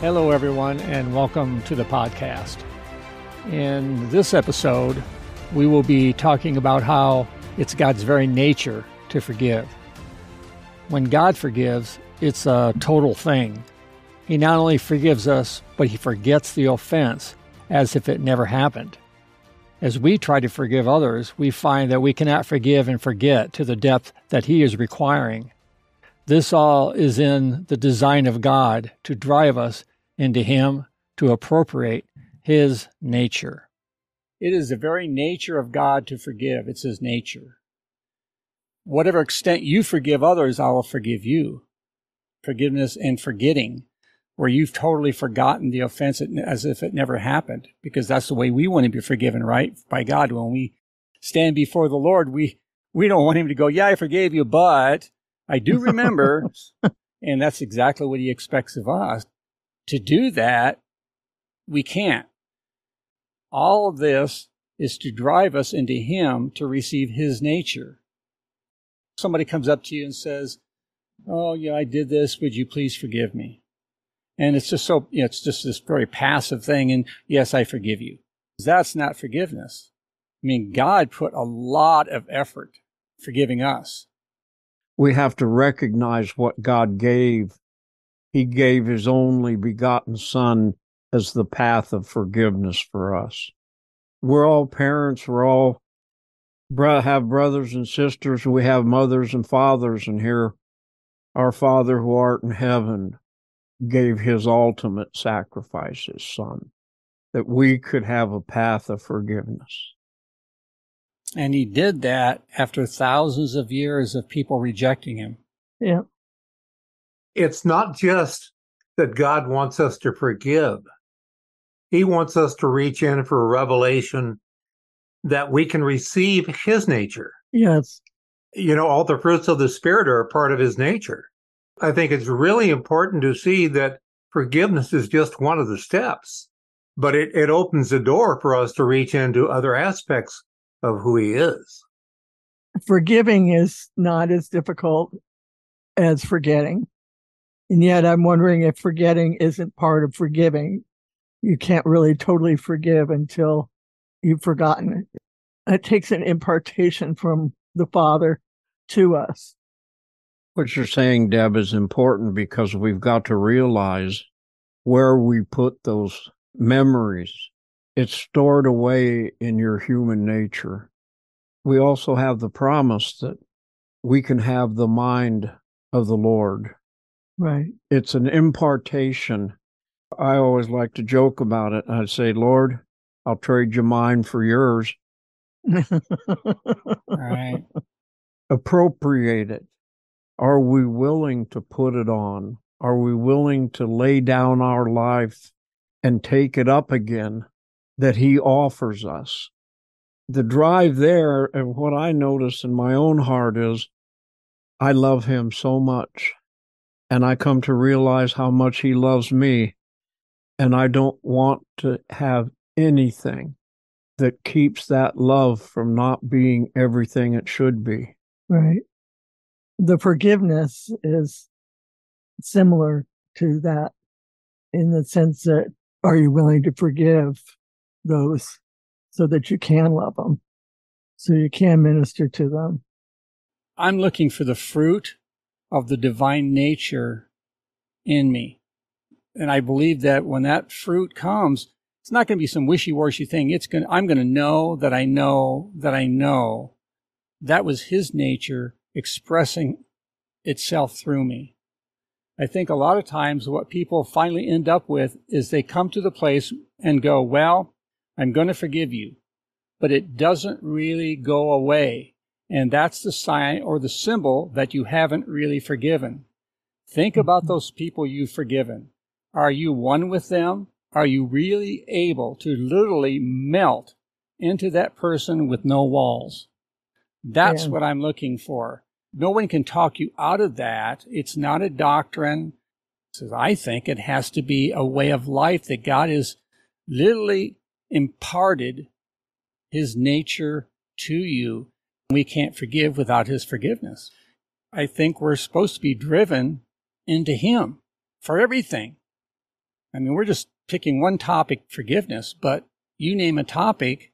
Hello, everyone, and welcome to the podcast. In this episode, we will be talking about how it's God's very nature to forgive. When God forgives, it's a total thing. He not only forgives us, but He forgets the offense as if it never happened. As we try to forgive others, we find that we cannot forgive and forget to the depth that He is requiring. This all is in the design of God to drive us into Him, to appropriate His nature. It is the very nature of God to forgive. It's His nature. Whatever extent you forgive others, I will forgive you. Forgiveness and forgetting, where you've totally forgotten the offense as if it never happened, because that's the way we want to be forgiven, right? By God. When we stand before the Lord, we, we don't want Him to go, yeah, I forgave you, but I do remember. and that's exactly what He expects of us. To do that, we can't. All of this is to drive us into Him to receive His nature. Somebody comes up to you and says, Oh, yeah, I did this. Would you please forgive me? And it's just so, you know, it's just this very passive thing. And yes, I forgive you. That's not forgiveness. I mean, God put a lot of effort forgiving us. We have to recognize what God gave. He gave his only begotten son as the path of forgiveness for us. We're all parents. We're all have brothers and sisters. We have mothers and fathers. And here, our Father who art in heaven gave his ultimate sacrifice, his son, that we could have a path of forgiveness. And he did that after thousands of years of people rejecting him. Yeah. It's not just that God wants us to forgive. He wants us to reach in for a revelation that we can receive his nature. Yes. You know, all the fruits of the Spirit are a part of his nature. I think it's really important to see that forgiveness is just one of the steps, but it, it opens the door for us to reach into other aspects of who he is. Forgiving is not as difficult as forgetting. And yet I'm wondering if forgetting isn't part of forgiving. You can't really totally forgive until you've forgotten it. It takes an impartation from the Father to us. What you're saying, Deb, is important because we've got to realize where we put those memories. It's stored away in your human nature. We also have the promise that we can have the mind of the Lord. Right. It's an impartation. I always like to joke about it. I'd say, Lord, I'll trade your mind for yours. right. Appropriate it. Are we willing to put it on? Are we willing to lay down our life and take it up again that He offers us? The drive there, and what I notice in my own heart is I love Him so much. And I come to realize how much He loves me. And I don't want to have anything that keeps that love from not being everything it should be. Right. The forgiveness is similar to that in the sense that are you willing to forgive those so that you can love them, so you can minister to them? I'm looking for the fruit of the divine nature in me. And I believe that when that fruit comes, it's not going to be some wishy-washy thing. It's going to, I'm going to know that I know that I know that was his nature expressing itself through me. I think a lot of times what people finally end up with is they come to the place and go, well, I'm going to forgive you, but it doesn't really go away. And that's the sign or the symbol that you haven't really forgiven. Think mm-hmm. about those people you've forgiven. Are you one with them? are you really able to literally melt into that person with no walls? That's Yeah. what I'm looking for. No one can talk you out of that. It's not a doctrine. I think it has to be a way of life that God is literally imparted his nature to you. We can't forgive without his forgiveness. I think we're supposed to be driven into him for everything. I mean, we're just picking one topic, forgiveness, but you name a topic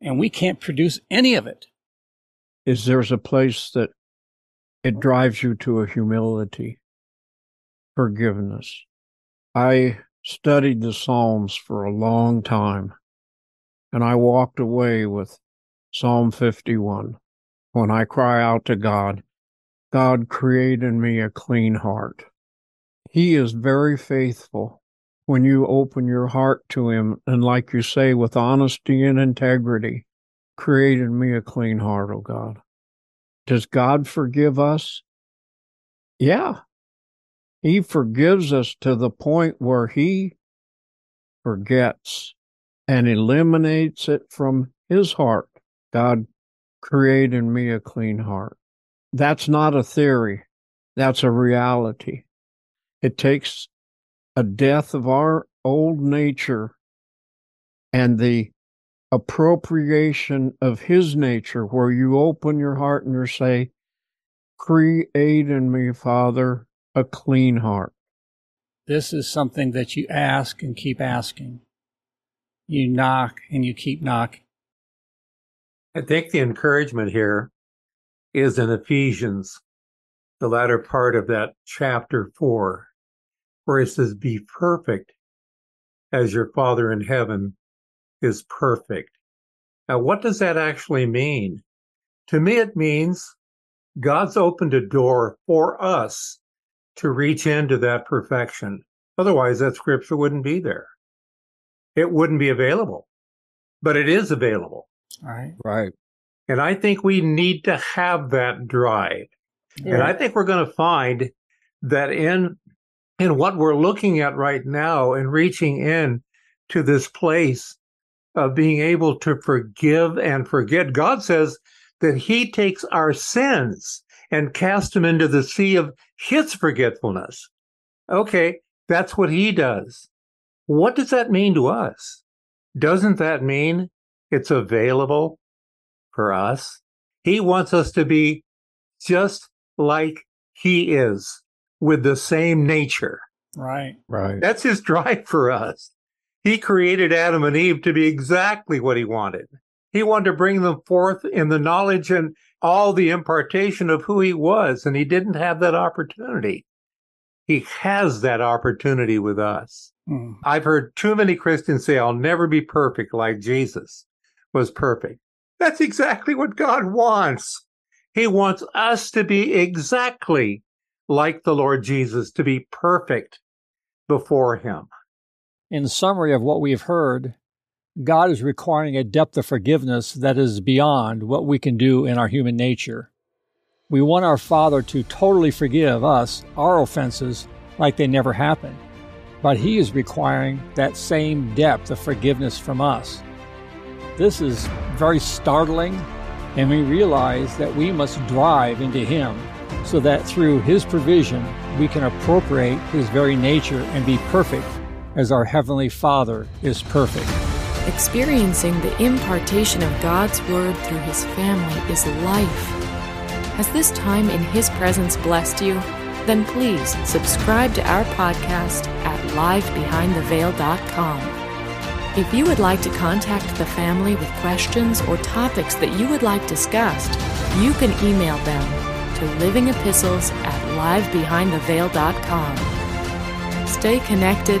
and we can't produce any of it. Is there's a place that it drives you to a humility, forgiveness. I studied the Psalms for a long time, and I walked away with Psalm 51 when I cry out to God, God, create in me a clean heart. He is very faithful when you open your heart to Him, and like you say, with honesty and integrity, create in me a clean heart, O God. Does God forgive us? Yeah. He forgives us to the point where He forgets and eliminates it from His heart. God, create in me a clean heart. That's not a theory, that's a reality. It takes a death of our old nature and the appropriation of his nature where you open your heart and you say create in me father a clean heart This is something that you ask and keep asking. You knock and you keep knocking. I think the encouragement here is in Ephesians, the latter part of that chapter four, where it says, Be perfect as your Father in heaven is perfect. Now, what does that actually mean? To me, it means God's opened a door for us to reach into that perfection. Otherwise, that scripture wouldn't be there. It wouldn't be available, but it is available. Right. right And I think we need to have that drive. And I think we're going to find that in in what we're looking at right now and reaching in to this place of being able to forgive and forget, God says that He takes our sins and cast him into the sea of His forgetfulness. Okay, that's what He does. What does that mean to us? Doesn't that mean it's available for us? He wants us to be just like he is with the same nature. Right. right That's his drive for us. He created Adam and Eve to be exactly what he wanted. He wanted to bring them forth in the knowledge and all the impartation of who he was, and he didn't have that opportunity. He has that opportunity with us. Hmm. I've heard too many Christians say, I'll never be perfect like Jesus was perfect. That's exactly what God wants. He wants us to be exactly like the Lord Jesus, to be perfect before Him. In summary of what we've heard, God is requiring a depth of forgiveness that is beyond what we can do in our human nature. We want our Father to totally forgive us our offenses like they never happened, but He is requiring that same depth of forgiveness from us. This is very startling, and we realize that we must drive into Him so that through His provision we can appropriate His very nature and be perfect as our Heavenly Father is perfect. Experiencing the impartation of God's Word through His family is life. Has this time in His presence blessed you? Then please subscribe to our podcast at livebehindtheveil.com. If you would like to contact the family with questions or topics that you would like discussed, you can email them to livingepistles at livebehindtheveil.com. Stay connected,